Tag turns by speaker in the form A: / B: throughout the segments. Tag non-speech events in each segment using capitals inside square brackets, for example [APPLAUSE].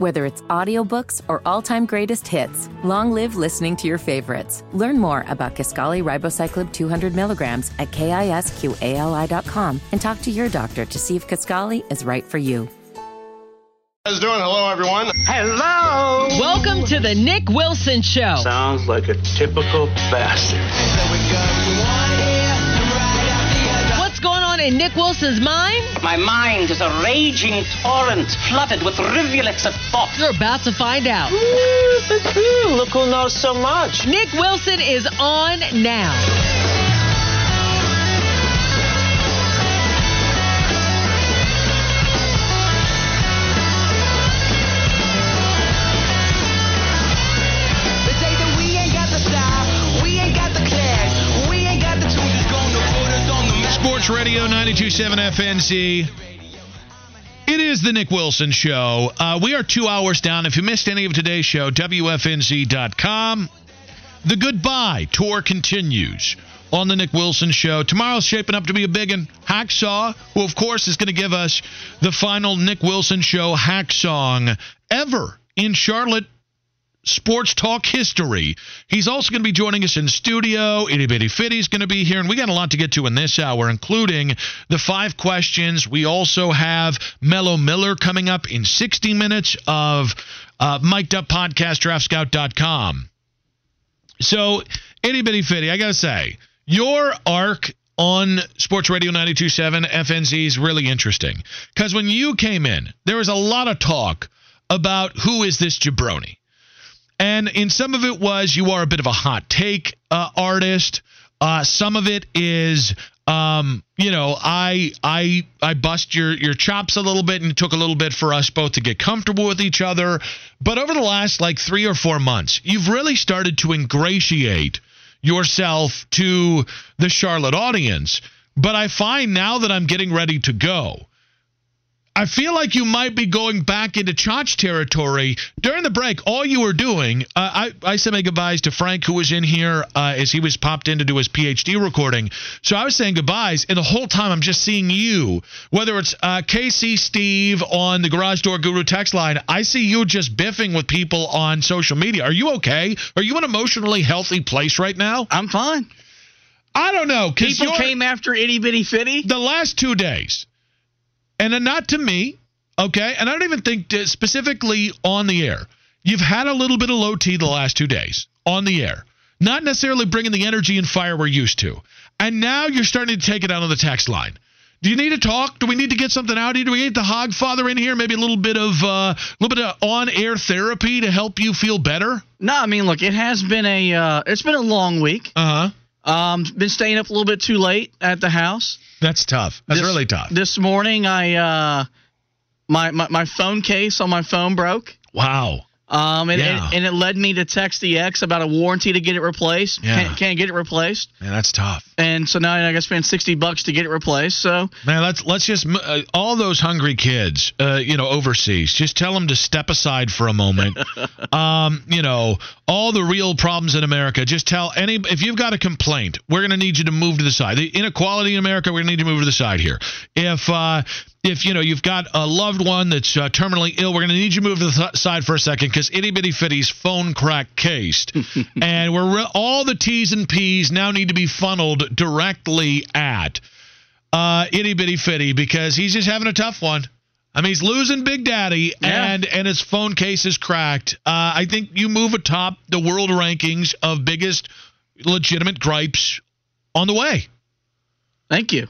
A: Whether it's audiobooks or all-time greatest hits, long live listening to your favorites. Learn more about Kisqali Ribociclib 200 milligrams at kisqali.com and talk to your doctor to see if Kisqali is right for you.
B: How's it doing? Hello, everyone.
C: Hello.
D: Welcome to the Nick Wilson Show.
C: Sounds like a typical bastard.
D: What's going on in Nick Wilson's mind?
E: My mind is a raging torrent flooded with rivulets of thought.
D: You're about to find out.
C: Look who knows so much.
D: Nick Wilson is on now.
F: Radio 927 FNZ. It is the Nick Wilson Show. Uh, we are two hours down. If you missed any of today's show, WFNZ.com. The goodbye tour continues on the Nick Wilson Show. Tomorrow's shaping up to be a big one. Hacksaw, who, of course, is going to give us the final Nick Wilson Show hack song ever in Charlotte sports talk history. He's also going to be joining us in studio. Itty Bitty Fitty's going to be here, and we got a lot to get to in this hour, including the five questions. We also have Mello Miller coming up in 60 minutes of uh, Mic'd Up Podcast, DraftScout.com. So, Itty Bitty Fitty, I got to say, your arc on Sports Radio 927 FNZ is really interesting because when you came in, there was a lot of talk about who is this jabroni. And in some of it was you are a bit of a hot take uh, artist. Uh, some of it is, um, you know, I I I bust your your chops a little bit, and it took a little bit for us both to get comfortable with each other. But over the last like three or four months, you've really started to ingratiate yourself to the Charlotte audience. But I find now that I'm getting ready to go, I feel like you might be going back into Chach territory. During the break, all you were doing, uh, I, I said my goodbyes to Frank, who was in here uh, as he was popped in to do his PhD recording. So I was saying goodbyes, and the whole time I'm just seeing you, whether it's uh, KC Steve on the Garage Door Guru text line, I see you just biffing with people on social media. Are you okay? Are you in an emotionally healthy place right now?
G: I'm fine.
F: I don't know.
G: People came after itty bitty fitty.
F: the last two days, and not to me, okay, and I don't even think specifically on the air. You've had a little bit of low T the last two days on the air, not necessarily bringing the energy and fire we're used to, and now you're starting to take it out on the text line. Do you need to talk? Do we need to get something out here? Do we need the Hogfather in here? Maybe a little bit of uh, a little bit of on-air therapy to help you feel better.
G: No, I mean, look, it has been a uh, it's been a long week.
F: Uh huh.
G: Um, been staying up a little bit too late at the house.
F: That's tough. That's
G: This-
F: really tough.
G: This morning, I uh, my, my my phone case on my phone broke.
F: wow.
G: Um, and,
F: Yeah.
G: and, and it led me to text the ex about a warranty to get it replaced.
F: Yeah.
G: Can't, can't get it replaced.
F: Man, that's tough.
G: And so now I got to spend 60 bucks to get it replaced. So
F: Man, let's let's just uh, all those hungry kids, uh, you know, overseas. Just tell them to step aside for a moment. [LAUGHS] um, you know, all the real problems in America. Just tell any if you've got a complaint, we're going to need you to move to the side. The inequality in America, we're going to need to move to the side here. If uh, if you know you've got a loved one that's uh, terminally ill, we're going to need you to move to the th- side for a second because itty bitty fitty's phone crack cased, [LAUGHS] and we're re- all the T's and P's now need to be funneled directly at uh, itty bitty fitty because he's just having a tough one. I mean, he's losing Big Daddy,
G: Yeah.
F: and and his phone case is cracked. Uh, I think you move atop the world rankings of biggest legitimate gripes on the way.
G: thank you.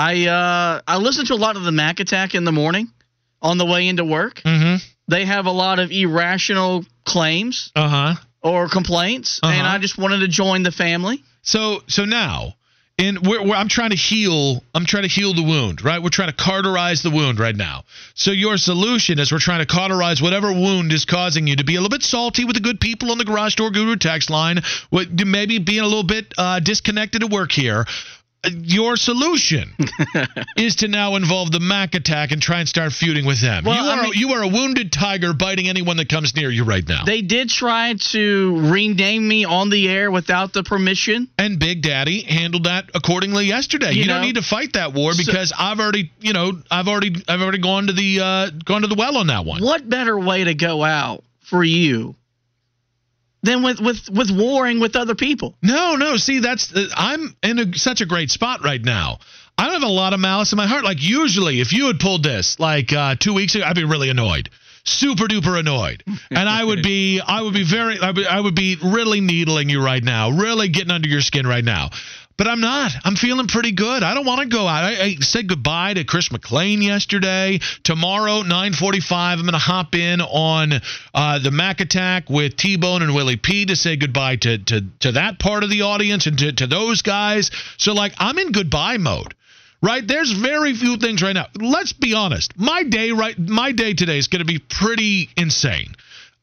G: I uh, I listened to a lot of the Mac Attack in the morning on the way into work.
F: Mm-hmm.
G: They have a lot of irrational claims
F: Uh huh.
G: or complaints, and
F: Uh-huh.
G: I just wanted to join the family.
F: So so now, in we're, we're, I'm trying to heal. I'm trying to heal the wound, right? We're trying to cauterize the wound right now. So your solution is we're trying to cauterize whatever wound is causing you to be a little bit salty with the good people on the Garage Door Guru text line. Maybe being a little bit uh, disconnected at work here. Your solution [LAUGHS] is to now involve the Mac attack and try and start feuding with them.
G: Well,
F: you
G: I
F: are
G: mean-
F: you are a wounded tiger biting anyone that comes near you right now.
G: They did try to rename me on the air without the permission.
F: and Big Daddy handled that accordingly yesterday. You,
G: You
F: don't need to fight that war
G: So-
F: because I've already, you know, I've already, I've already gone to the, uh, gone to the well on that one.
G: What better way to go out for you than with with with warring with other people?
F: No, no. See, that's uh, I'm in a, such a great spot right now. I don't have a lot of malice in my heart. Like usually, if you had pulled this like uh, two weeks ago, I'd be really annoyed, super duper annoyed, and I would be, I would be very, I would, I would be really needling you right now, really getting under your skin right now. But I'm not. I'm feeling pretty good. I don't want to go out. I, I said goodbye to Chris McLean yesterday. Tomorrow, 9:45, I'm going to hop in on uh, the Mac Attack with T-Bone and Willie P to say goodbye to to to that part of the audience and to, to those guys. So like, I'm in goodbye mode. Right there's very few things right now. Let's be honest. My day right my day today is going to be pretty insane.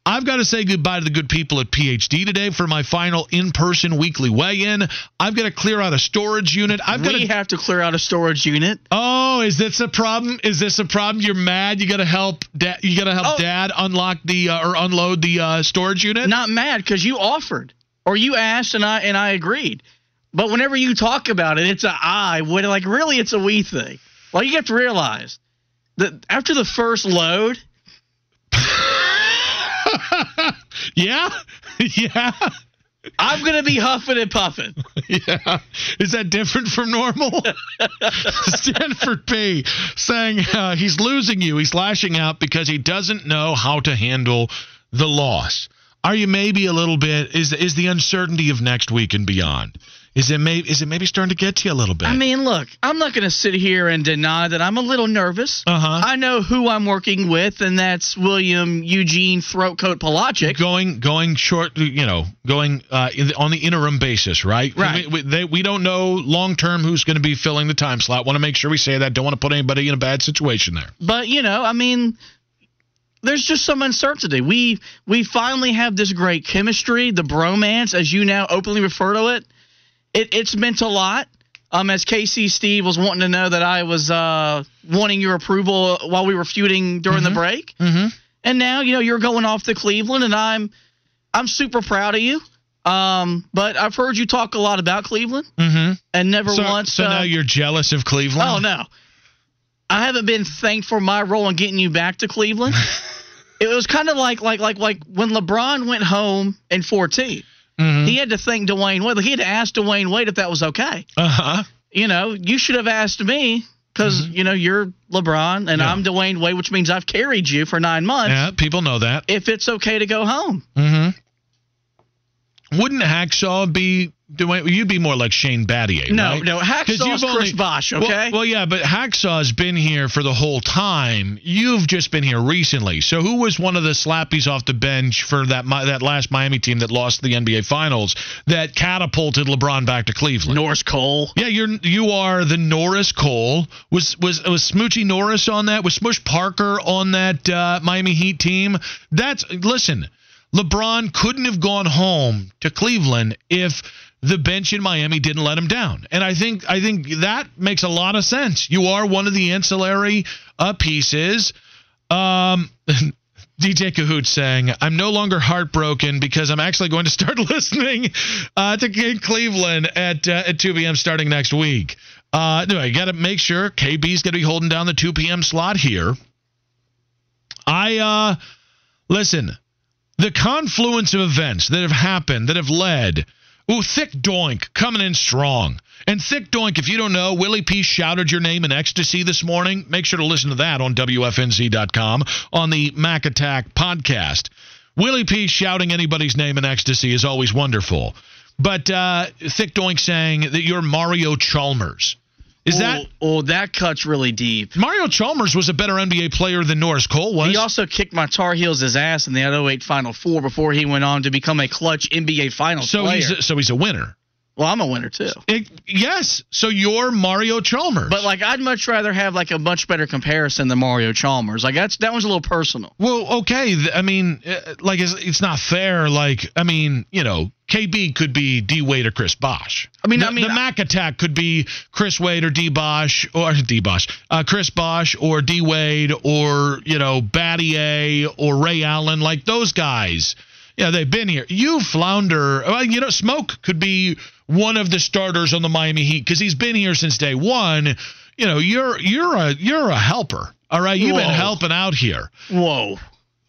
F: I've got to say goodbye to the good people at PhD today for my final in-person weekly weigh-in. I've got to clear out a storage unit. I've got
G: we
F: to
G: have to clear out a storage unit.
F: Oh, is this a problem? Is this a problem? You're mad? You got to help dad you got to help
G: Oh.
F: dad unlock the uh, or unload the uh, storage unit?
G: Not mad because you offered or you asked and I and I agreed. But whenever you talk about it, it's a I. When like really, it's a we thing. Well, you have to realize that after the first load,
F: yeah. [LAUGHS] yeah.
G: I'm gonna be huffing and puffing. [LAUGHS]
F: Yeah. Is that different from normal? [LAUGHS] Stanford P saying uh, he's losing you. He's lashing out because he doesn't know how to handle the loss. Are you maybe a little bit is is the uncertainty of next week and beyond? Is it maybe is it maybe starting to get to you a little bit?
G: I mean, look, I'm not gonna sit here and deny that I'm a little nervous.
F: uh-huh.
G: I know who I'm working with, and that's William Eugene Throatcoat Pelagic.
F: going going short you know going uh, in the, on the interim basis right
G: Right.
F: we, we, they, we don't know long term who's going to be filling the time slot want to make sure we say that don't want to put anybody in a bad situation there
G: But you know, I mean, there's just some uncertainty. We we finally have this great chemistry, the bromance, as you now openly refer to it. It it's meant a lot. Um, as Casey Steve was wanting to know that I was uh wanting your approval while we were feuding during the break,
F: mm-hmm.
G: and now you know you're going off to Cleveland, and I'm I'm super proud of you. Um, but I've heard you talk a lot about Cleveland,
F: Mm-hmm.
G: and never
F: so,
G: once.
F: so
G: uh,
F: now you're jealous of cleveland
G: Oh no, I haven't been thanked for my role in getting you back to Cleveland. [LAUGHS] it was kind of like like like like when LeBron went home in 14.
F: Mhm.
G: He had to thank Dwyane Wade. He had to ask Dwyane Wade if that was okay.
F: uh-huh
G: You know, you should have asked me because you know you're LeBron and
F: Yeah.
G: I'm Dwyane Wade, which means I've carried you for nine months.
F: yeah people know that
G: If it's okay to go home,
F: mm-hmm. Wouldn't hacksaw be Dwyane, you'd be more like Shane Battier,
G: no,
F: right?
G: no, Hacksaw's
F: you've
G: Chris
F: only- Bosh.
G: Okay,
F: Well, yeah, but Hacksaw's been here for the whole time. You've just been here recently. So who was one of the slappies off the bench for that that last Miami team that lost the NBA Finals that catapulted LeBron back to Cleveland?
G: Norris Cole.
F: Yeah, you're you are the Norris Cole. Was was was Smoochie Norris on that? Was Smush Parker on that uh, Miami Heat team? That's listen. LeBron couldn't have gone home to Cleveland if the bench in Miami didn't let him down. And I think I think that makes a lot of sense. You are one of the ancillary uh, pieces. Um [LAUGHS] DJ Kahoot saying, I'm no longer heartbroken because I'm actually going to start [LAUGHS] listening uh, to Cleveland at uh, at 2 p.m. starting next week. Uh, no, I got to make sure KB's going to be holding down the 2 p.m. slot here. I, uh, listen, the confluence of events that have happened, that have led. Ooh, Thick Doink coming in strong. And Thick Doink, if you don't know, Willie P shouted your name in ecstasy this morning. Make sure to listen to that on WFNZ.com on the Mac Attack podcast. Willie P shouting anybody's name in ecstasy is always wonderful. But uh, Thick Doink saying that you're Mario Chalmers. Is that
G: Oh, that cuts really deep.
F: Mario Chalmers was a better NBA player than Norris Cole was?
G: He also kicked my Tar Heels' ass in the 08 Final Four before he went on to become a clutch NBA Finals
F: so
G: player.
F: he's a, so he's a winner.
G: Well, I'm a winner too.
F: It- yes. So you're Mario Chalmers.
G: But like, I'd much rather have like a much better comparison than Mario Chalmers. Like that's that one's a little personal.
F: Well, okay. I mean, uh, like, it's, it's not fair. Like, I mean, you know, KB could be D Wade or Chris Bosh.
G: I mean-
F: the,
G: I mean,
F: the Mac attack could be Chris Wade or D Bosh or D Bosh, uh, Chris Bosh or D Wade or you know Battier or Ray Allen, like those guys. Yeah, they've been here. You flounder. Well, you know, Smoke could be one of the starters on the Miami Heat because he's been here since day one. You know, you're you're a you're a helper. All right, you've been helping out here
G: Whoa.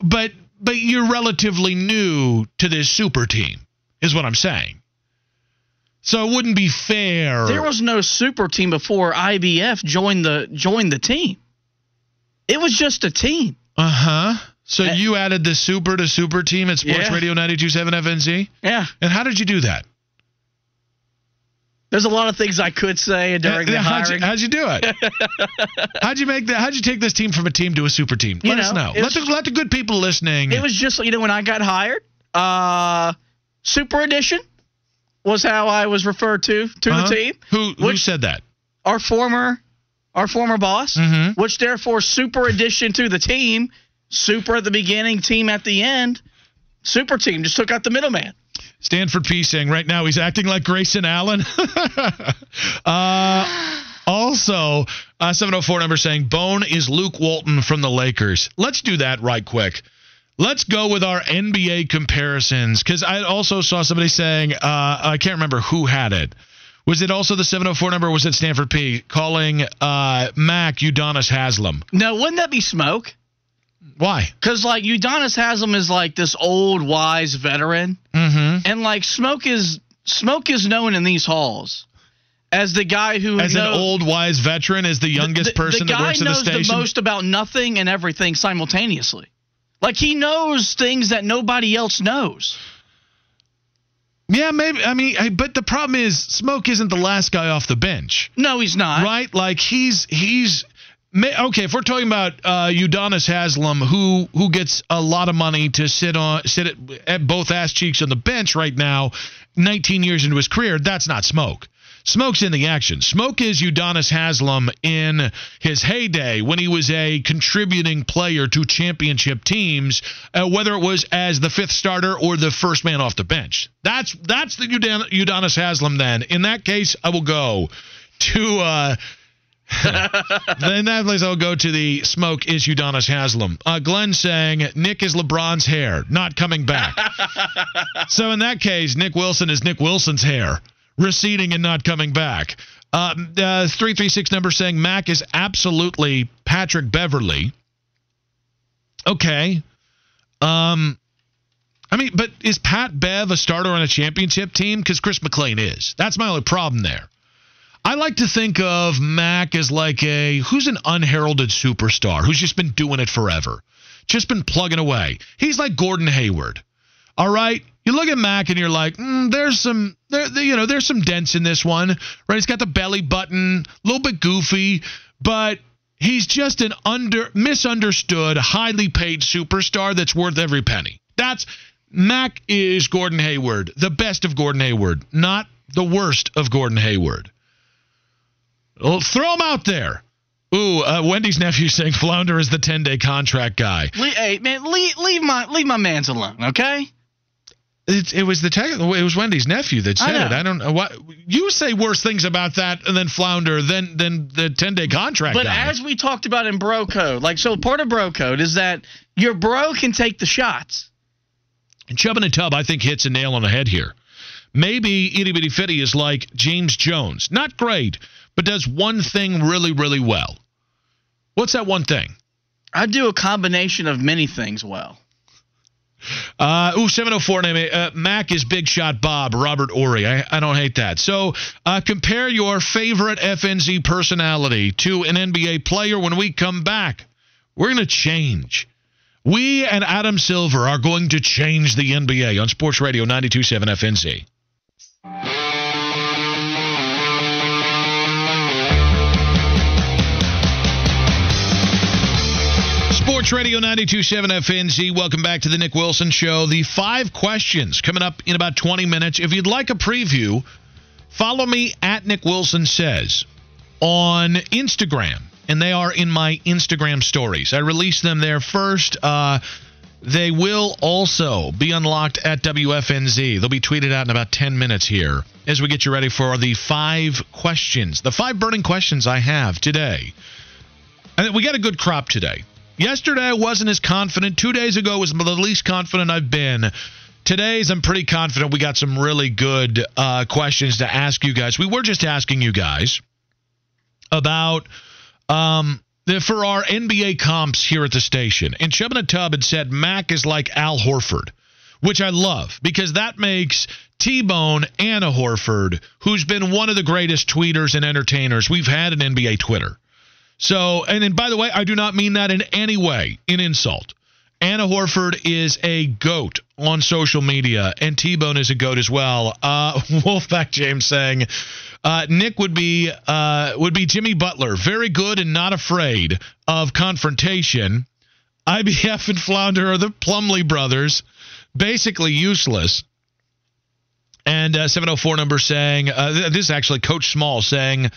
F: but but you're relatively new to this super team is what i'm saying so it wouldn't be fair
G: There was no super team before IBF joined the joined the team. It was just a team.
F: uh-huh so
G: Eh.
F: you added the super to super team at sports
G: Yeah.
F: radio 927 fnz
G: Yeah.
F: and how did you do that
G: There's a lot of things I could say during the
F: Uh, how'd, you,
G: hiring.
F: how'd you do it [LAUGHS] how'd you make that how'd you take this team from a team to a super team
G: You
F: let us
G: know,
F: let the, let the good people listening
G: It was just you know when I got hired, uh, Super Edition was how I was referred to to
F: Uh-huh.
G: the team.
F: who who said that
G: Our former, our former boss,
F: Mhm.
G: which therefore Super Edition to the team, Super at the beginning, team at the end. Super team just took out the middleman.
F: Stanford P saying right now he's acting like Grayson Allen. [LAUGHS] uh, also, uh, 704 number saying Bone is Luke Walton from the Lakers. Let's do that right quick. Let's go with our NBA comparisons because I also saw somebody saying uh, I can't remember who had it. Was it also the 704 number? Was it Stanford P calling uh, Mac Udonis Haslem?
G: No, wouldn't that be smoke?
F: Why?
G: Because like Udonis Haslem is like this old wise veteran,
F: Mm-hmm.
G: and like Smoke is Smoke is known in these halls as the guy who
F: As an old wise veteran, as the youngest
G: the,
F: person
G: the
F: that works at the
G: knows
F: station.
G: the most about nothing and everything simultaneously. Like he knows things that nobody else knows.
F: Yeah, maybe. I mean, I- but the problem is, Smoke isn't the last guy off the bench,
G: No, he's not.
F: right? Like he's he's okay. If we're talking about uh, Udonis Haslem, who who gets a lot of money to sit on sit at, at both ass cheeks on the bench right now, 19 years into his career, that's not Smoke. Smoke's in the action. Smoke is Udonis Haslem in his heyday when he was a contributing player to championship teams, uh, whether it was as the fifth starter or the first man off the bench. That's that's the Udon- Udonis Haslem. Then in that case, I will go to. Uh, then that place I'll go to the smoke is Udonis Haslem. Uh, Glenn saying Nick is LeBron's hair, not coming back. [LAUGHS] so in that case, Nick Wilson is Nick Wilson's hair, receding and not coming back. Uh, uh, 336 number saying Mac is absolutely Patrick Beverley. Okay. Um, I mean, but is Pat Bev a starter on a championship team? Because Chris McLean is. That's my only problem there. I like to think of Mac as like a who's an unheralded superstar who's just been doing it forever, just been plugging away. He's like Gordon Hayward. All right, you look at Mac and you're like, mm, there's some, there, you know, there's some dents in this one, right? He's got the belly button, a little bit goofy, but he's just an under misunderstood, highly paid superstar that's worth every penny. That's Mac is Gordon Hayward, the best of Gordon Hayward, not the worst of Gordon Hayward. Well, throw him out there. Ooh, uh, Wendy's nephew saying Flounder is the 10 day contract guy.
G: Le- hey man, leave, leave my leave my man's alone, okay?
F: It, it was the tech, it was Wendy's nephew that said
G: know.
F: it. I don't know what you say worse things about that and then Flounder than than the 10 day contract guy.
G: But
F: guy.
G: as we talked about in bro code, like so part of bro code is that your bro can take the shots.
F: Chubbin and Tub, I think, hits a nail on the head here. Maybe Itty Bitty Fitty is like James Jones. Not great, but does one thing really, really well. What's that one thing?
G: I do a combination of many things well.
F: Uh, ooh, 704 name. Uh, Mac is Big Shot Bob, Robert Horry. I, I don't hate that. So uh, compare your favorite FNZ personality to an NBA player when we come back. We're going to change. We and Adam Silver are going to change the NBA on Sports Radio 927 FNZ. Sports Radio 927 FNZ. Welcome back to the Nick Wilson Show. The five questions coming up in about 20 minutes. If you'd like a preview, Follow me at Nick Wilson Says on Instagram, and they are in my Instagram stories. I release them there first. Uh, they will also be unlocked at WFNZ. They'll be tweeted out in about 10 minutes here as we get you ready for the five questions, the five burning questions I have today. And we got a good crop today. Yesterday I wasn't as confident. Two days ago was the least confident I've been. Today's I'm pretty confident we got some really good uh, questions to ask you guys. We were just asking you guys about um, for our NBA comps here at the station. And Chubbin Tub had said Mac is like Al Horford, which I love because that makes T Bone Anna Horford, who's been one of the greatest tweeters and entertainers we've had in NBA Twitter. So, and then by the way, I do not mean that in any way in insult. Anna Horford is a goat on social media, and T Bone is a goat as well. Uh, [LAUGHS] Wolfpack James saying uh, Nick would be uh, would be Jimmy Butler, very good and not afraid of confrontation. IBF and Flounder are the Plumlee brothers, basically useless. And uh, 704 number saying uh, th- this is actually Coach Small saying.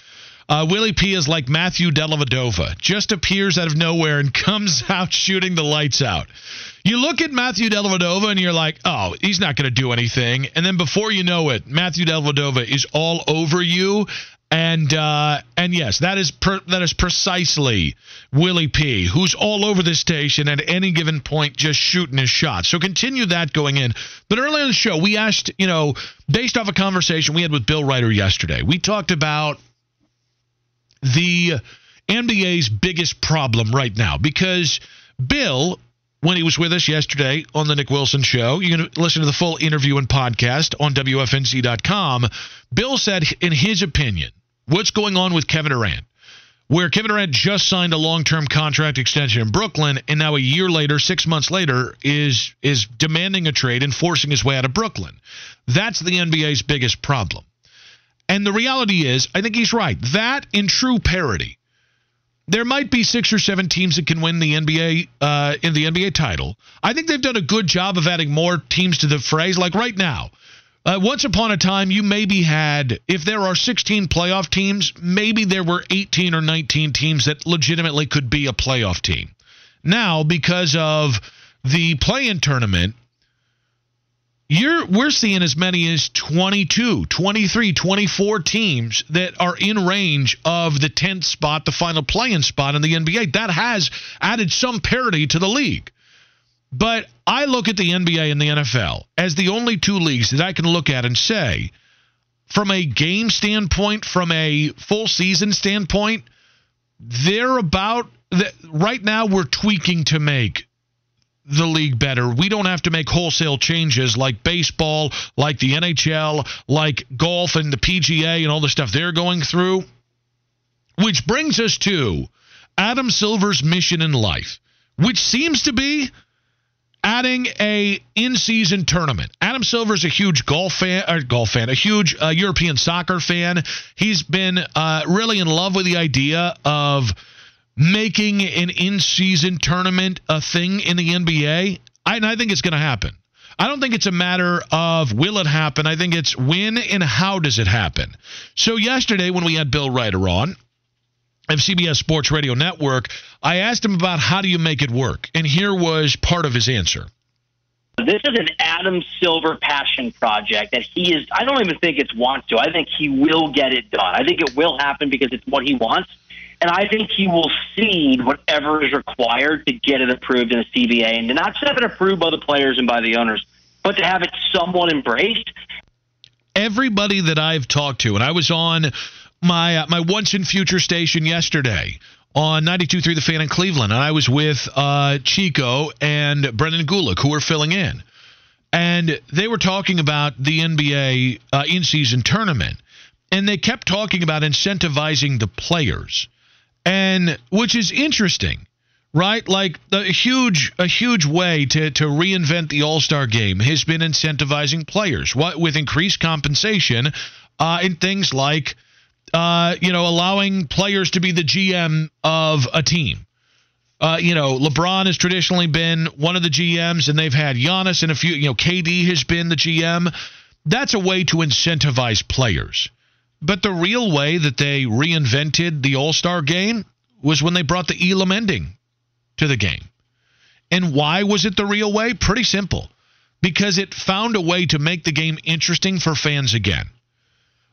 F: Uh, Willie P is like Matthew Dellavedova, just appears out of nowhere and [LAUGHS] comes out shooting the lights out. You look at Matthew Dellavedova and you're like, oh, he's not going to do anything. And then before you know it, Matthew Dellavedova is all over you. And uh, and yes, that is per, that is precisely Willie P, who's all over the station at any given point, just shooting his shot. So continue that going in. But earlier in the show, we asked, you know, based off a conversation we had with Bill Reiter yesterday, we talked about the NBA's biggest problem right now because Bill, when he was with us yesterday on the Nick Wilson show, you can listen to the full interview and podcast on WFNZ.com. Bill said, in his opinion, what's going on with Kevin Durant? Where Kevin Durant just signed a long-term contract extension in Brooklyn, and now a year later, six months later, is is demanding a trade and forcing his way out of Brooklyn. That's the NBA's biggest problem. And the reality is, I think he's right. That in true parity, there might be six or seven teams that can win the NBA uh, in the NBA title. I think they've done a good job of adding more teams to the phrase. Like right now, uh, once upon a time, you maybe had, if there are 16 playoff teams, maybe there were 18 or 19 teams that legitimately could be a playoff team. Now, because of the play-in tournament, you're we're seeing as many as 22, 23, 24 teams that are in range of the 10th spot, the final play-in spot in the NBA. That has added some parity to the league. But I look at the NBA and the NFL as the only two leagues that I can look at and say, from a game standpoint, from a full season standpoint, they're about right now we're tweaking to make the league better. We don't have to make wholesale changes like baseball, like the NHL, like golf and the PGA and all the stuff they're going through. Which brings us to Adam Silver's mission in life, which seems to be adding a in-season tournament. Adam Silver's a huge golf fan, or golf fan, a huge uh, European soccer fan. He's been uh, really in love with the idea of making an in-season tournament a thing in the NBA. I, and I think it's going to happen. I don't think it's a matter of will it happen. I think it's when and how does it happen. So yesterday when we had Bill Reiter on of CBS Sports Radio Network, I asked him about how do you make it work, and here was part of his answer.
H: This is an Adam Silver passion project that he is. I don't even think it's wants to. I think he will get it done. I think it will happen because it's what he wants. And I think he will cede whatever is required to get it approved in the CBA and to not just have it approved by the players and by the owners, but to have it somewhat embraced.
F: Everybody that I've talked to, and I was on my uh, my once and future station yesterday on 92.3 The Fan in Cleveland, and I was with uh, Chico and Brendan Gulick, who were filling in. And they were talking about the NBA uh, in-season tournament, and they kept talking about incentivizing the players and which is interesting right like a huge a huge way to to reinvent the all-star game has been incentivizing players what with increased compensation uh in things like uh you know allowing players to be the GM of a team uh, you know, LeBron has traditionally been one of the GMs, and they've had Giannis and a few. You know, KD has been the GM. That's a way to incentivize players. But the real way that they reinvented the All Star game was when they brought the Elam ending to the game. And why was it the real way? Pretty simple. Because it found a way to make the game interesting for fans again.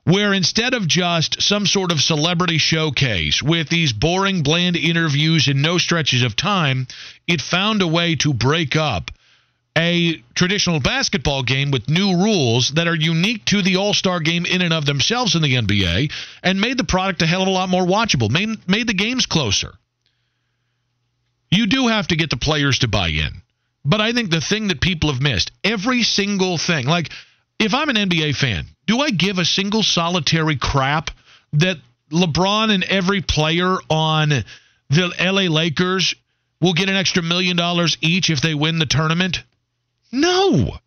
F: Where instead of just some sort of celebrity showcase with these boring, bland interviews and no stretches of time, it found a way to break up a traditional basketball game with new rules that are unique to the All Star game in and of themselves in the NBA and made the product a hell of a lot more watchable, made, made the games closer. You do have to get the players to buy in. But I think the thing that people have missed, every single thing, like if I'm an NBA fan, do I give a single solitary crap that LeBron and every player on the LA Lakers will get an extra million dollars each if they win the tournament? No.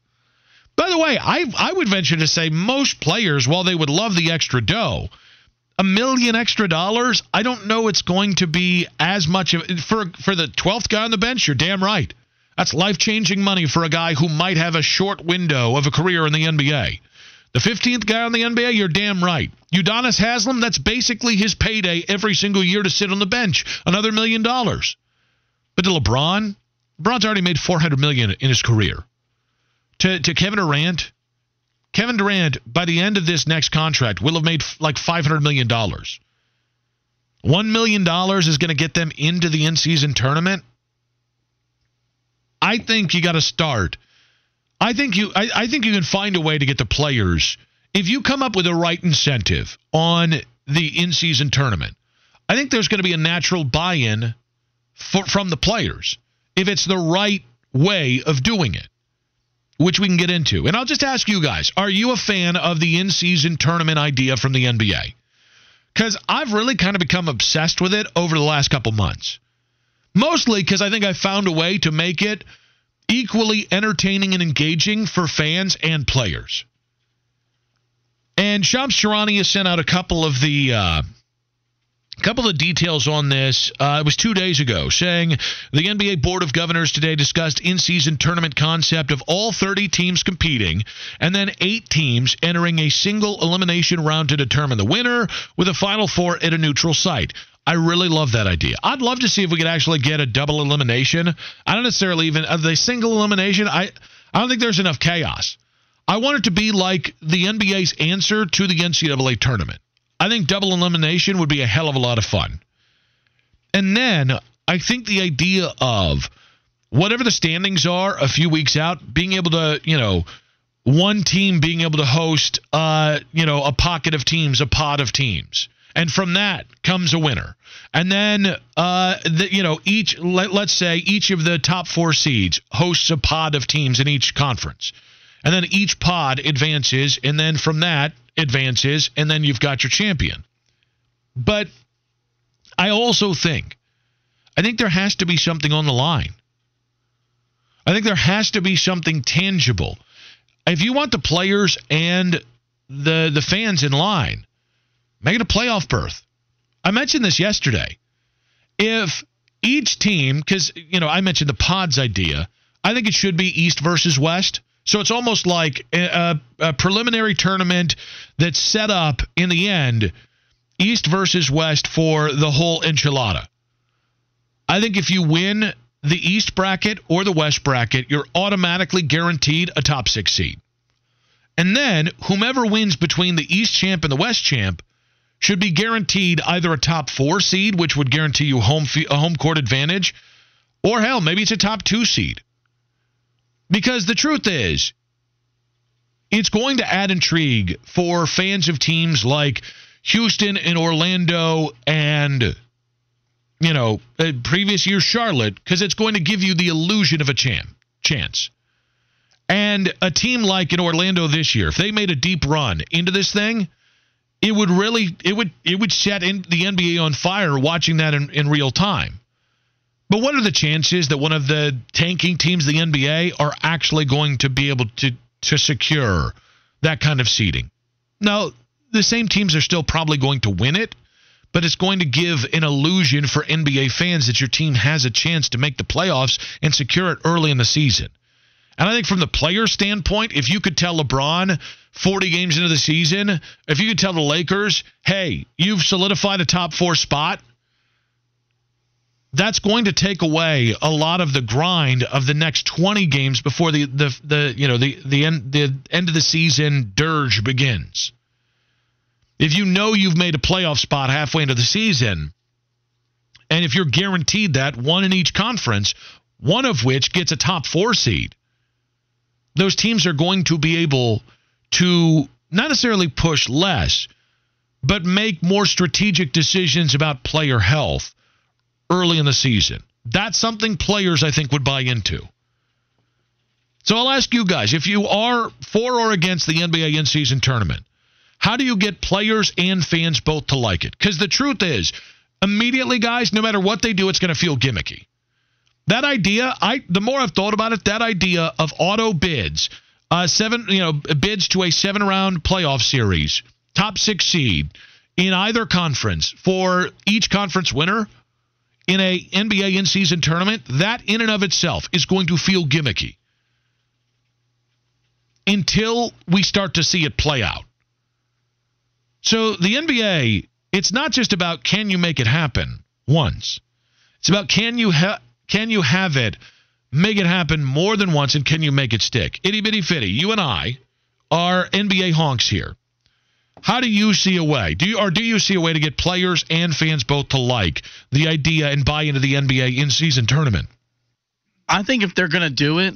F: By the way, I I would venture to say most players, while they would love the extra dough, a million extra dollars, I don't know it's going to be as much of for for the 12th guy on the bench, you're damn right. That's life-changing money for a guy who might have a short window of a career in the NBA. The 15th guy on the NBA, you're damn right. Udonis Haslem, that's basically his payday every single year to sit on the bench, another million dollars. But to LeBron, LeBron's already made 400 million in his career to, to Kevin Durant, Kevin Durant, by the end of this next contract, will have made like $500 million. $1 million is going to get them into the in season tournament. I think you got to start. I think you I, I think you can find a way to get the players if you come up with the right incentive on the in season tournament. I think there's going to be a natural buy in from the players if it's the right way of doing it which we can get into. And I'll just ask you guys are you a fan of the in season tournament idea from the NBA? Because I've really kind of become obsessed with it over the last couple months. Mostly because I think I found a way to make it equally entertaining and engaging for fans and players. And Shams Charania has sent out a couple of the. Uh, a couple of details on this. Uh, it was two days ago, saying the NBA Board of Governors today discussed in-season tournament concept of all 30 teams competing, and then eight teams entering a single elimination round to determine the winner, with a final four at a neutral site. I really love that idea. I'd love to see if we could actually get a double elimination. I don't necessarily even the single elimination. I I don't think there's enough chaos. I want it to be like the NBA's answer to the NCAA tournament. I think double elimination would be a hell of a lot of fun. And then I think the idea of whatever the standings are a few weeks out, being able to, you know, one team being able to host, uh, you know, a pocket of teams, a pod of teams. And from that comes a winner. And then, uh, the, you know, each, let, let's say each of the top four seeds hosts a pod of teams in each conference. And then each pod advances. And then from that, advances, and then you've got your champion. But I also think, I think there has to be something on the line. I think there has to be something tangible. If you want the players and the the fans in line, make it a playoff berth. I mentioned this yesterday. If each team, because you know I mentioned the pods idea, I think it should be East versus West. So it's almost like a, a, preliminary tournament that's set up in the end, East versus West for the whole enchilada. I think if you win the East bracket or the West bracket, you're automatically guaranteed a top six seed. And then whomever wins between the East champ and the West champ should be guaranteed either a top four seed, which would guarantee you home a home court advantage, or hell, maybe it's a top two seed. Because the truth is, it's going to add intrigue for fans of teams like Houston and Orlando and, you know, uh, previous year Charlotte, because it's going to give you the illusion of a champ, chance. And a team like in Orlando this year, if they made a deep run into this thing, it would really it would it would set the NBA on fire watching that in, in real time. But what are the chances that one of the tanking teams the NBA are actually going to be able to to secure that kind of seeding? Now, the same teams are still probably going to win it, but it's going to give an illusion for NBA fans that your team has a chance to make the playoffs and secure it early in the season. And I think from the player standpoint, if you could tell LeBron 40 games into the season, if you could tell the Lakers, hey, you've solidified a top four spot, that's going to take away a lot of the grind of the next 20 games before the the, the you know the the end the end of the season dirge begins. If you know you've made a playoff spot halfway into the season, and if you're guaranteed that one in each conference, one of which gets a top 4 seed, those teams are going to be able to not necessarily push less, but make more strategic decisions about player health early in the season. That's something players, I think, would buy into. So I'll ask you guys if you are for or against the NBA in season tournament, how do you get players and fans both to like it? Because the truth is, immediately, guys, no matter what they do, it's going to feel gimmicky. That idea, I the more I've thought about it, that idea of auto bids, uh, seven, you know, bids to a seven round playoff series, top six seed in either conference for each conference winner in a NBA in season tournament, that in and of itself is going to feel gimmicky until we start to see it play out. So the NBA, it's not just about can you make it happen once. It's about can you ha- can you have it make it happen more than once and can you make it stick? Itty bitty fitty. You and I are NBA honks here. How do you see a way? Do you or do you see a way to get players and fans both to like the idea and buy into the NBA in-season tournament?
G: I think if they're going to do it,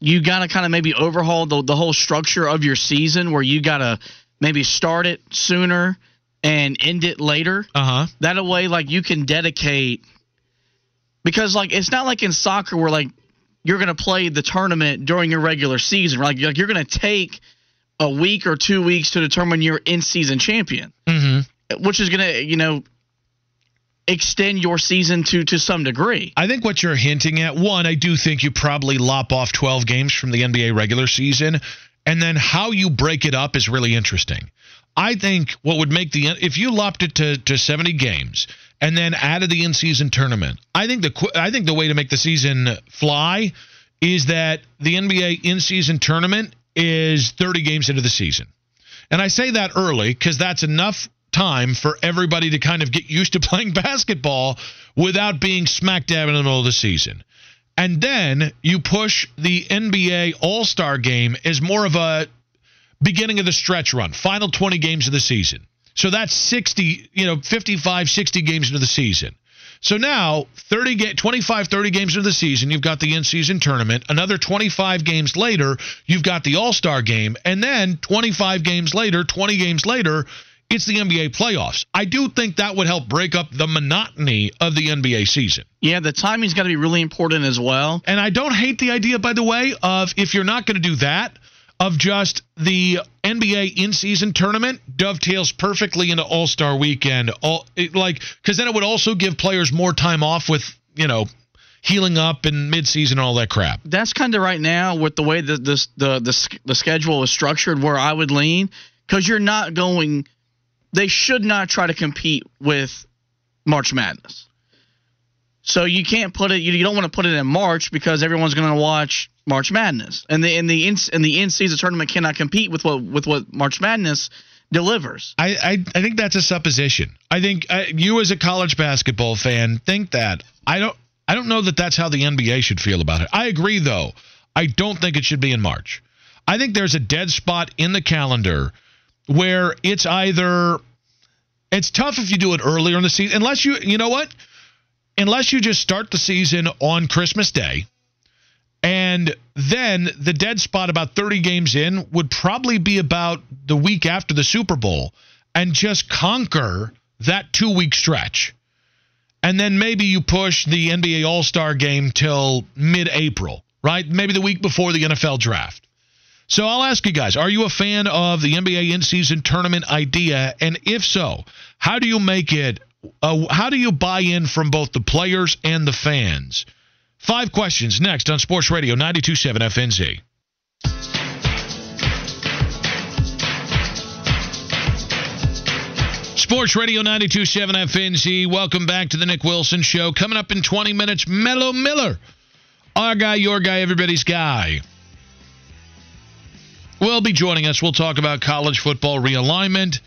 G: you got to kind of maybe overhaul the, the whole structure of your season where you got to maybe start it sooner and end it later.
F: Uh-huh.
G: That way like you can dedicate because like it's not like in soccer where like you're going to play the tournament during your regular season. Like, like you're going to take a week or two weeks to determine your in-season champion,
F: mm-hmm.
G: which is going to, you know, extend your season to to some degree.
F: I think what you're hinting at, one, I do think you probably lop off 12 games from the NBA regular season, and then how you break it up is really interesting. I think what would make the if you lopped it to to 70 games and then added the in-season tournament, I think the I think the way to make the season fly is that the NBA in-season tournament is 30 games into the season. And I say that early because that's enough time for everybody to kind of get used to [LAUGHS] playing basketball without being smack dab in the middle of the season. And then you push the NBA All Star game as more of a beginning of the stretch run, final 20 games of the season. So that's 60, you know, 55, 60 games into the season. So now, 30 ga- 25, 30 games into the season, you've got the in-season tournament. Another 25 games later, you've got the All-Star game, and then 25 games later, 20 games later, it's the NBA playoffs. I do think that would help break up the monotony of the NBA season.
G: Yeah, the timing's got to be really important as well.
F: And I don't hate the idea, by the way, of if you're not going to do that, of just the NBA in-season tournament dovetails perfectly into All-Star weekend. All it, like because then it would also give players more time off with you know healing up and mid-season and all that crap.
G: That's kind of right now with the way that this the the the schedule is structured, where I would lean because you're not going. They should not try to compete with March Madness. So you can't put it. You, you don't want to put it in March because everyone's going to watch March Madness, and the and the in, and the in season tournament cannot compete with what with what March Madness delivers.
F: I I, I think that's a supposition. I think uh, you as a college basketball fan think that. I don't I don't know that that's how the NBA should feel about it. I agree though. I don't think it should be in March. I think there's a dead spot in the calendar where it's either it's tough if you do it earlier in the season unless you you know what unless you just start the season on Christmas Day and then the dead spot about 30 games in would probably be about the week after the Super Bowl and just conquer that two week stretch. And then maybe you push the NBA All Star game till mid April, right? Maybe the week before the NFL draft. So I'll ask you guys are you a fan of the NBA in season tournament idea? And if so, how do you make it? Uh, how do you buy in from both the players and the fans? Five questions next on Sports Radio 927 FNZ. Sports Radio 927 FNZ. Welcome back to the Nick Wilson Show. Coming up in 20 minutes, Mello Miller Our guy, your guy, everybody's guy. Will be joining us. We'll talk about college football realignment.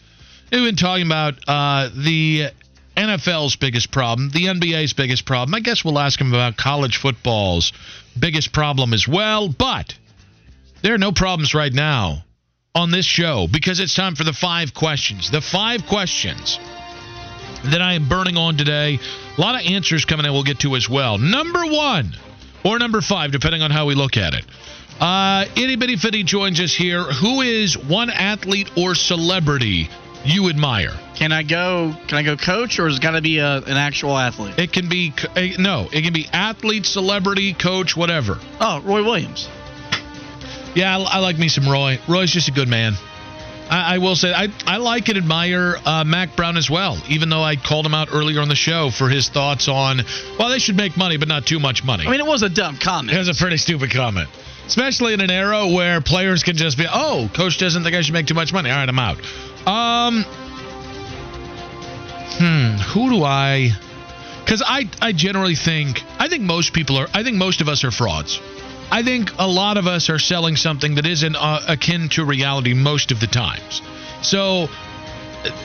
F: We've been talking about uh, the NFL's biggest problem, the NBA's biggest problem. I guess we'll ask him about college football's biggest problem as well. But there are no problems right now on this show because it's time for the five questions. The five questions that I am burning on today. A lot of answers coming in we'll get to as well. Number one, or number five, depending on how we look at it. Uh, Itty Bitty Fitty joins us here. Who is one athlete or celebrity you admire?
G: Can I go? Can I go coach, or has it got to be a, an actual athlete?
F: It can be no. It can be athlete, celebrity, coach, whatever.
G: Oh, Roy Williams.
F: Yeah, I, I like me some Roy. Roy's just a good man. I, I will say I I like and admire uh, Mack Brown as well. Even though I called him out earlier on the show for his thoughts on well they should make money but not too much money.
G: I mean, it was a dumb comment.
F: It was a pretty stupid comment. Especially in an era where players can just be, oh, coach doesn't think I should make too much money. All right, I'm out. Um, hmm, who do I? Because I, I generally think, I think most people are, I think most of us are frauds. I think a lot of us are selling something that isn't uh, akin to reality most of the times. So,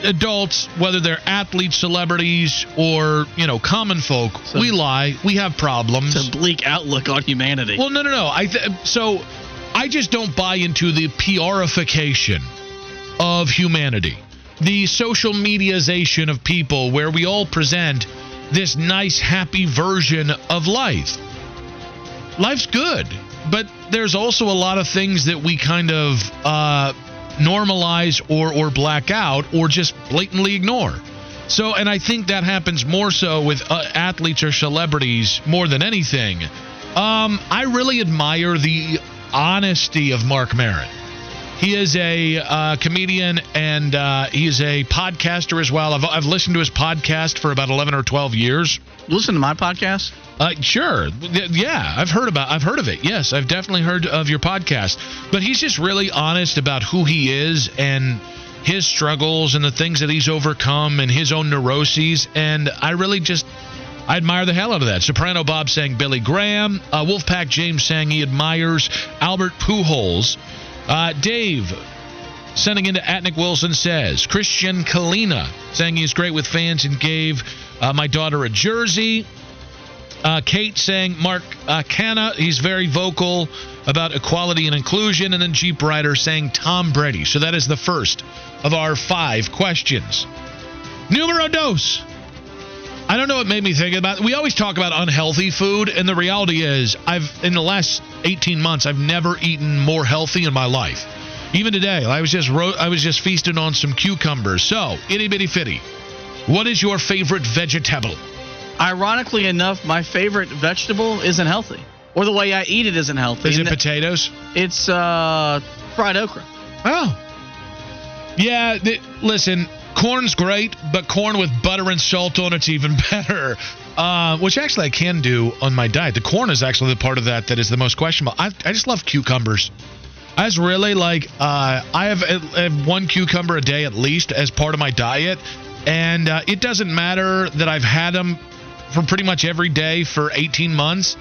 F: adults, whether they're athletes, celebrities, or you know, common folk, we lie. We have problems.
G: It's a bleak outlook on humanity.
F: Well, no, no, no. I th- so I just don't buy into the PRification of humanity, the social mediaization of people, where we all present this nice, happy version of life. Life's good, but there's also a lot of things that we kind of uh, normalize or or black out or just blatantly ignore. So, and I think that happens more so with uh, athletes or celebrities more than anything. Um, I really admire the honesty of Mark Maron. He is a uh, comedian and uh, he is a podcaster as well. I've, I've listened to his podcast for about 11 or 12 years.
G: Listen to my podcast.
F: Uh, sure, yeah, I've heard about, I've heard of it. Yes, I've definitely heard of your podcast. But he's just really honest about who he is and his struggles and the things that he's overcome and his own neuroses. And I really just, I admire the hell out of that. Soprano Bob sang Billy Graham. Uh, Wolfpack James sang he admires Albert Pujols. Uh, Dave sending into at Nick Wilson says Christian Kalina saying he's great with fans and gave uh, my daughter a jersey. Uh, Kate saying Mark uh, Canna, he's very vocal about equality and inclusion. And then Jeep Rider saying Tom Brady. So that is the first of our five questions. Numero dos. I don't know what made me think about. We always talk about unhealthy food, and the reality is, I've in the last 18 months, I've never eaten more healthy in my life. Even today, I was just ro- I was just feasting on some cucumbers. So, itty bitty fitty. What is your favorite vegetable?
G: Ironically enough, my favorite vegetable isn't healthy, or the way I eat it isn't healthy.
F: Is it
G: th-
F: potatoes?
G: It's uh, fried okra.
F: Oh. Yeah, th- listen, corn's great, but corn with butter and salt on it's even [LAUGHS] better. Uh, which actually I can do on my diet. The corn is actually the part of that that is the most questionable. I, I just love cucumbers. I just really like. Uh, I have, I have one cucumber a day at least as part of my diet, and uh, it doesn't matter that I've had them for pretty much every day for 18 months.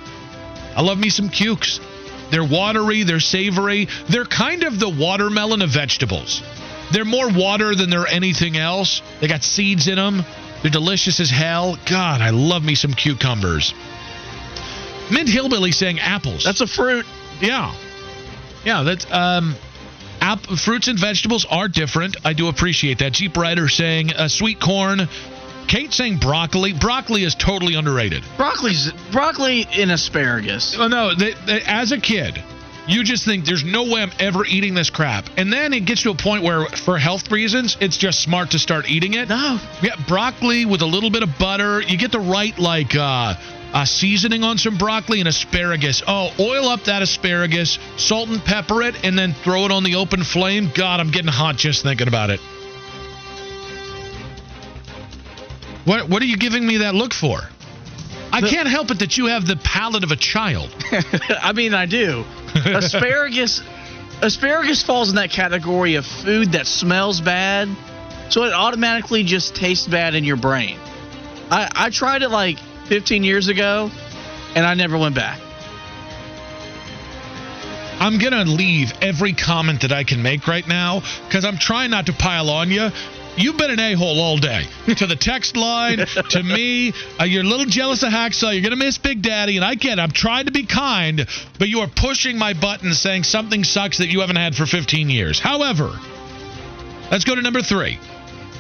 F: I love me some cukes. They're watery, they're savory. They're kind of the watermelon of vegetables. They're more water than they're anything else. They got seeds in them. They're delicious as hell. God, I love me some cucumbers. Mint Hillbilly saying apples.
G: That's a fruit.
F: yeah. Yeah, that's um app, fruits and vegetables are different. I do appreciate that. Jeep Rider saying uh, sweet corn. Kate saying broccoli. Broccoli is totally underrated.
G: Broccoli's broccoli and asparagus.
F: Oh no! They, they, as a kid, you just think there's no way I'm ever eating this crap, and then it gets to a point where, for health reasons, it's just smart to start eating it.
G: No.
F: Yeah, broccoli with a little bit of butter. You get the right like uh, uh, seasoning on some broccoli and asparagus. Oh, oil up that asparagus, salt and pepper it, and then throw it on the open flame. God, I'm getting hot just thinking about it. What What are you giving me that look for? I can't help it that you have the palate of a child. [LAUGHS]
G: I mean, I do. asparagus, [LAUGHS] asparagus falls in that category of food that smells bad, so it automatically just tastes bad in your brain. I, I tried it like 15 years ago, and I never went back.
F: I'm going to leave every comment that I can make right now because I'm trying not to pile on you. You've been an a hole all day. to the text line, to [LAUGHS] me, uh, you're a little jealous of Hacksaw. You're going to miss Big Daddy, and I get it. I'm trying to be kind, but you are pushing my buttons saying something sucks that you haven't had for 15 years. However, let's go to number three.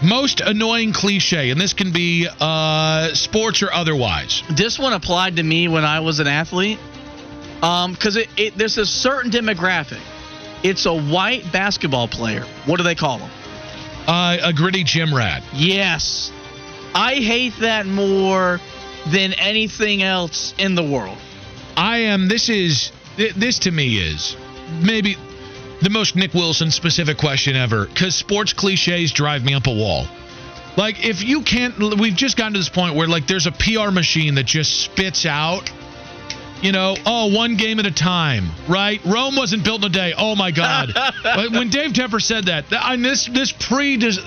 F: Most annoying cliche, and this can be uh, sports or otherwise.
G: This one applied to me when I was an athlete. Um, because it, it there's a certain demographic. It's a white basketball player. What do they call them?
F: Uh, a gritty gym rat.
G: Yes. I hate that more than anything else in the world.
F: I am. This is. This to me is maybe the most Nick Wilson specific question ever because sports cliches drive me up a wall. Like, if you can't. We've just gotten to this point where, like, there's a PR machine that just spits out. You know, oh, one game at a time, right? Rome wasn't built in a day. Oh my God! [LAUGHS] When Dave Tepper said that, th- I this this pre this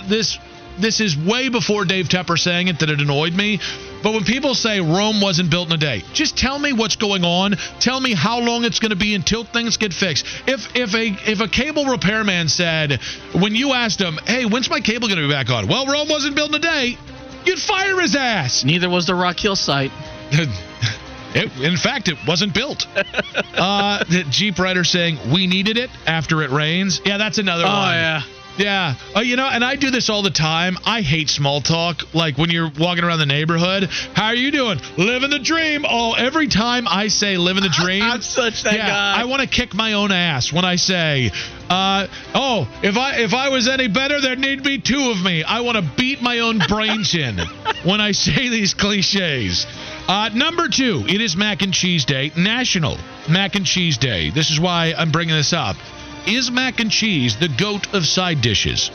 F: this is way before Dave Tepper saying it that it annoyed me. But when people say Rome wasn't built in a day, just tell me what's going on. Tell me how long it's going to be until things get fixed. If if a if a cable repairman said when you asked him, "Hey, when's my cable going to be back on?" Well, Rome wasn't built in a day. You'd fire his ass.
G: Neither was the Rock Hill site. [LAUGHS]
F: It, in fact, it wasn't built. [LAUGHS] uh, the Jeep Rider saying we needed it after it rains. Yeah, that's another
G: Oh
F: one.
G: yeah.
F: Yeah. Oh, you know, and I do this all the time. I hate small talk. Like when you're walking around the neighborhood, how are you doing? Living the dream. Oh, every time I say living the [LAUGHS] dream,
G: I'm such that
F: yeah,
G: guy.
F: I want to kick my own ass when I say, uh, "Oh, if I if I was any better, there'd need to be two of me." I want to beat my own brains in [LAUGHS] when I say these cliches. Uh, number two, it is Mac and Cheese Day, National Mac and Cheese Day. This is why I'm bringing this up. Is mac and cheese the goat of side dishes?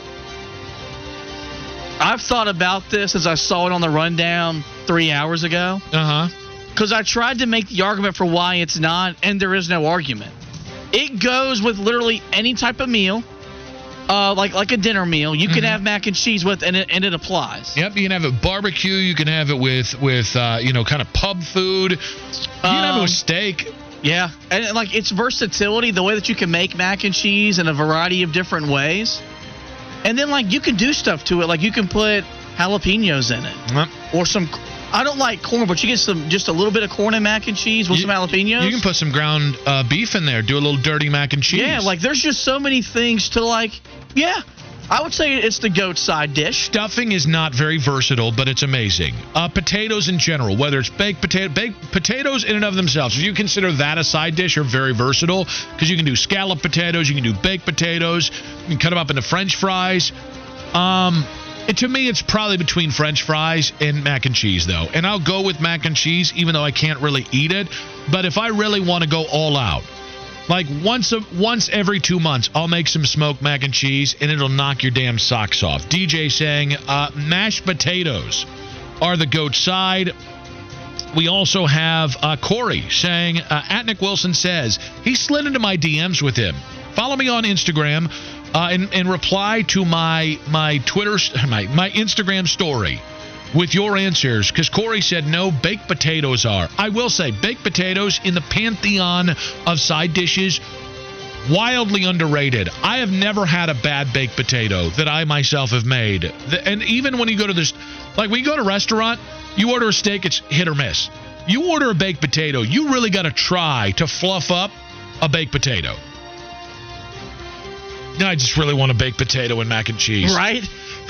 G: I've thought about this as I saw it on the rundown three hours ago.
F: Uh huh.
G: Because I tried to make the argument for why it's not, and there is no argument. It goes with literally any type of meal, uh, like like a dinner meal. You can have mac and cheese with, and it, and it applies.
F: Yep, you can have it barbecue. You can have it with with uh, you know kind of pub food. You can have it
G: Um,
F: with steak.
G: Yeah, and like its versatility, the way that you can make mac and cheese in a variety of different ways, and then like you can do stuff to it, like you can put jalapenos in it
F: Yep.
G: or some. I don't like corn, but you get some just a little bit of corn and mac and cheese with
F: You-
G: some jalapenos.
F: You can put some ground uh, beef in there. Do a little dirty mac and cheese.
G: Yeah, like there's just so many things to like. Yeah, I would say it's the goat side dish.
F: Stuffing is not very versatile, but it's amazing. Uh, potatoes in general, whether it's baked potato, baked potatoes in and of themselves, if you consider that a side dish, are very versatile because you can do scallop potatoes, you can do baked potatoes, you can cut them up into French fries. Um, to me, it's probably between French fries and mac and cheese, though. And I'll go with mac and cheese, even though I can't really eat it. But if I really want to go all out, like once a, once every two months, I'll make some smoked mac and cheese, and it'll knock your damn socks off. DJ saying uh, mashed potatoes are the goat side. We also have uh, Corey saying uh, at Nick Wilson says he slid into my DMs with him. Follow me on Instagram uh, and, and reply to my my Twitter [LAUGHS] my my Instagram story with your answers because Corey said no baked potatoes are. I will say baked potatoes in the pantheon of side dishes wildly underrated. I have never had a bad baked potato that I myself have made. And even when you go to this, like when you go to a restaurant, you order a steak, it's hit or miss. You order a baked potato, you really got to try to fluff up a baked potato. I just really want a baked potato and mac and cheese.
G: Right? [LAUGHS]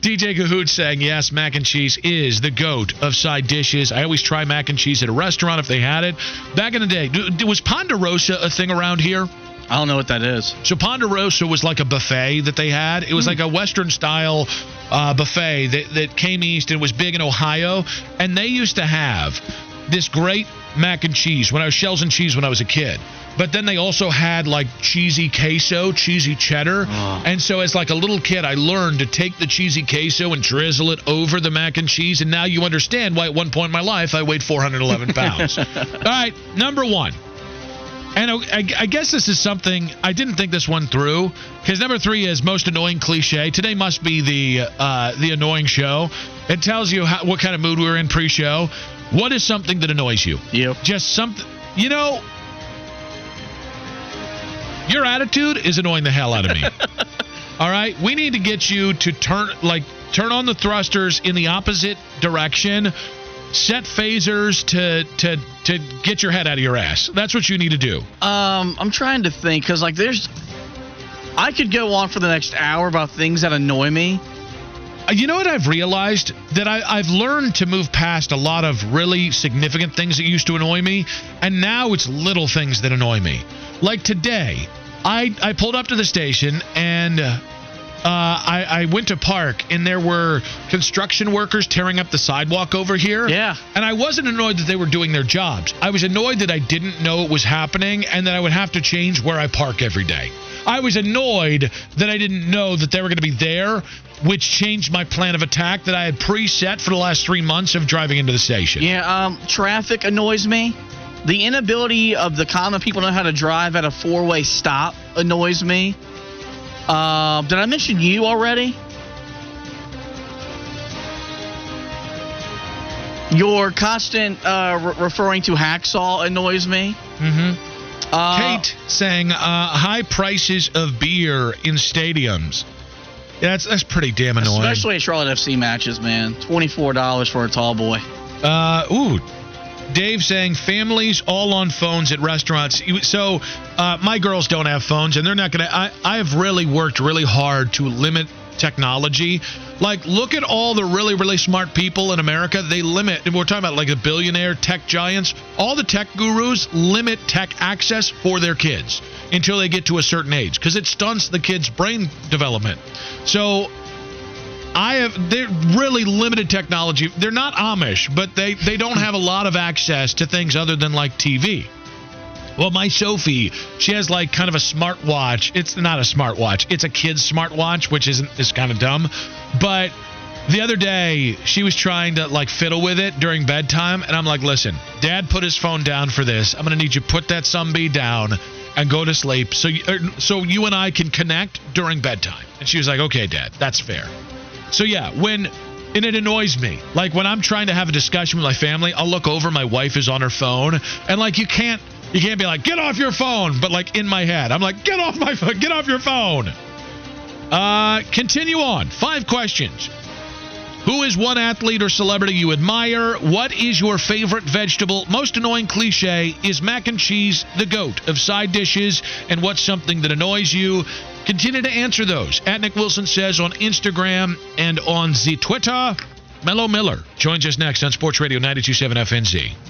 F: DJ Kahoot saying, yes, mac and cheese is the goat of side dishes. I always try mac and cheese at a restaurant if they had it. Back in the day, was Ponderosa a thing around here?
G: I don't know what that is.
F: So Ponderosa was like a buffet that they had. It was like a Western style uh, buffet that, that came east and was big in Ohio. And they used to have this great mac and cheese when I was shells and cheese when I was a kid. But then they also had like cheesy queso, cheesy cheddar. And so as like a little kid, I learned to take the cheesy queso and drizzle it over the mac and cheese. And now you understand why at one point in my life I weighed 411 pounds. [LAUGHS] All right, number one. And I, I guess this is something I didn't think this one through because number three is most annoying cliche. Today must be the uh, the annoying show. It tells you how, what kind of mood we were in pre-show. What is something that annoys you?
G: Yep.
F: Just something. You know, Your attitude is annoying the hell out of me. [LAUGHS] All right, we need to get you to turn like turn on the thrusters in the opposite direction. Set phasers to to to get your head out of your ass. That's what you need to do.
G: Um, I'm trying to think because like there's, I could go on for the next hour about things that annoy me.
F: Uh, You know what I've realized that I, I've learned to move past a lot of really significant things that used to annoy me, and now it's little things that annoy me. Like today, I I pulled up to the station and. Uh, I, I went to park and there were construction workers tearing up the sidewalk over here.
G: Yeah.
F: And I wasn't annoyed that they were doing their jobs. I was annoyed that I didn't know it was happening and that I would have to change where I park every day. I was annoyed that I didn't know that they were going to be there, which changed my plan of attack that I had preset for the last three months of driving into the station.
G: Yeah, um, traffic annoys me. The inability of the common people to know how to drive at a four-way stop annoys me. Uh, did I mention you already? Your constant uh, re- referring to hacksaw annoys me.
F: Mm-hmm.
G: Uh,
F: Kate saying uh, high prices of beer in stadiums. Yeah, that's that's pretty damn annoying.
G: Especially at Charlotte FC matches, man. Twenty-four dollars for a tall boy.
F: Uh, ooh, Dave saying families all on phones at restaurants. So uh, my girls don't have phones, and they're not gonna. I I have really worked really hard to limit technology. Like, look at all the really really smart people in America. They limit. and We're talking about like the billionaire tech giants. All the tech gurus limit tech access for their kids until they get to a certain age because it stunts the kids' brain development. So I have they're really limited technology. They're not Amish, but they they don't have a lot of access to things other than like TV. Well, my Sophie, she has like kind of a smartwatch. It's not a smartwatch. It's a kid's smartwatch, which isn't is kind of dumb. But the other day, she was trying to like fiddle with it during bedtime, and I'm like, "Listen, Dad put his phone down for this. I'm gonna need you to put that sumbee down and go to sleep, so you, er, so you and I can connect during bedtime." And she was like, "Okay, Dad, that's fair." So yeah, when and it annoys me. Like when I'm trying to have a discussion with my family, I'll look over, my wife is on her phone, and like you can't you can't be like, get off your phone, but like in my head, I'm like, get off my phone, get off your phone. Uh continue on. Five questions. Who is one athlete or celebrity you admire? What is your favorite vegetable? Most annoying cliche is mac and cheese the goat of side dishes, and what's something that annoys you? Continue to answer those at Nick Wilson Says on Instagram and on the Twitter. Mello Miller joins us next on Sports Radio 927 FNZ.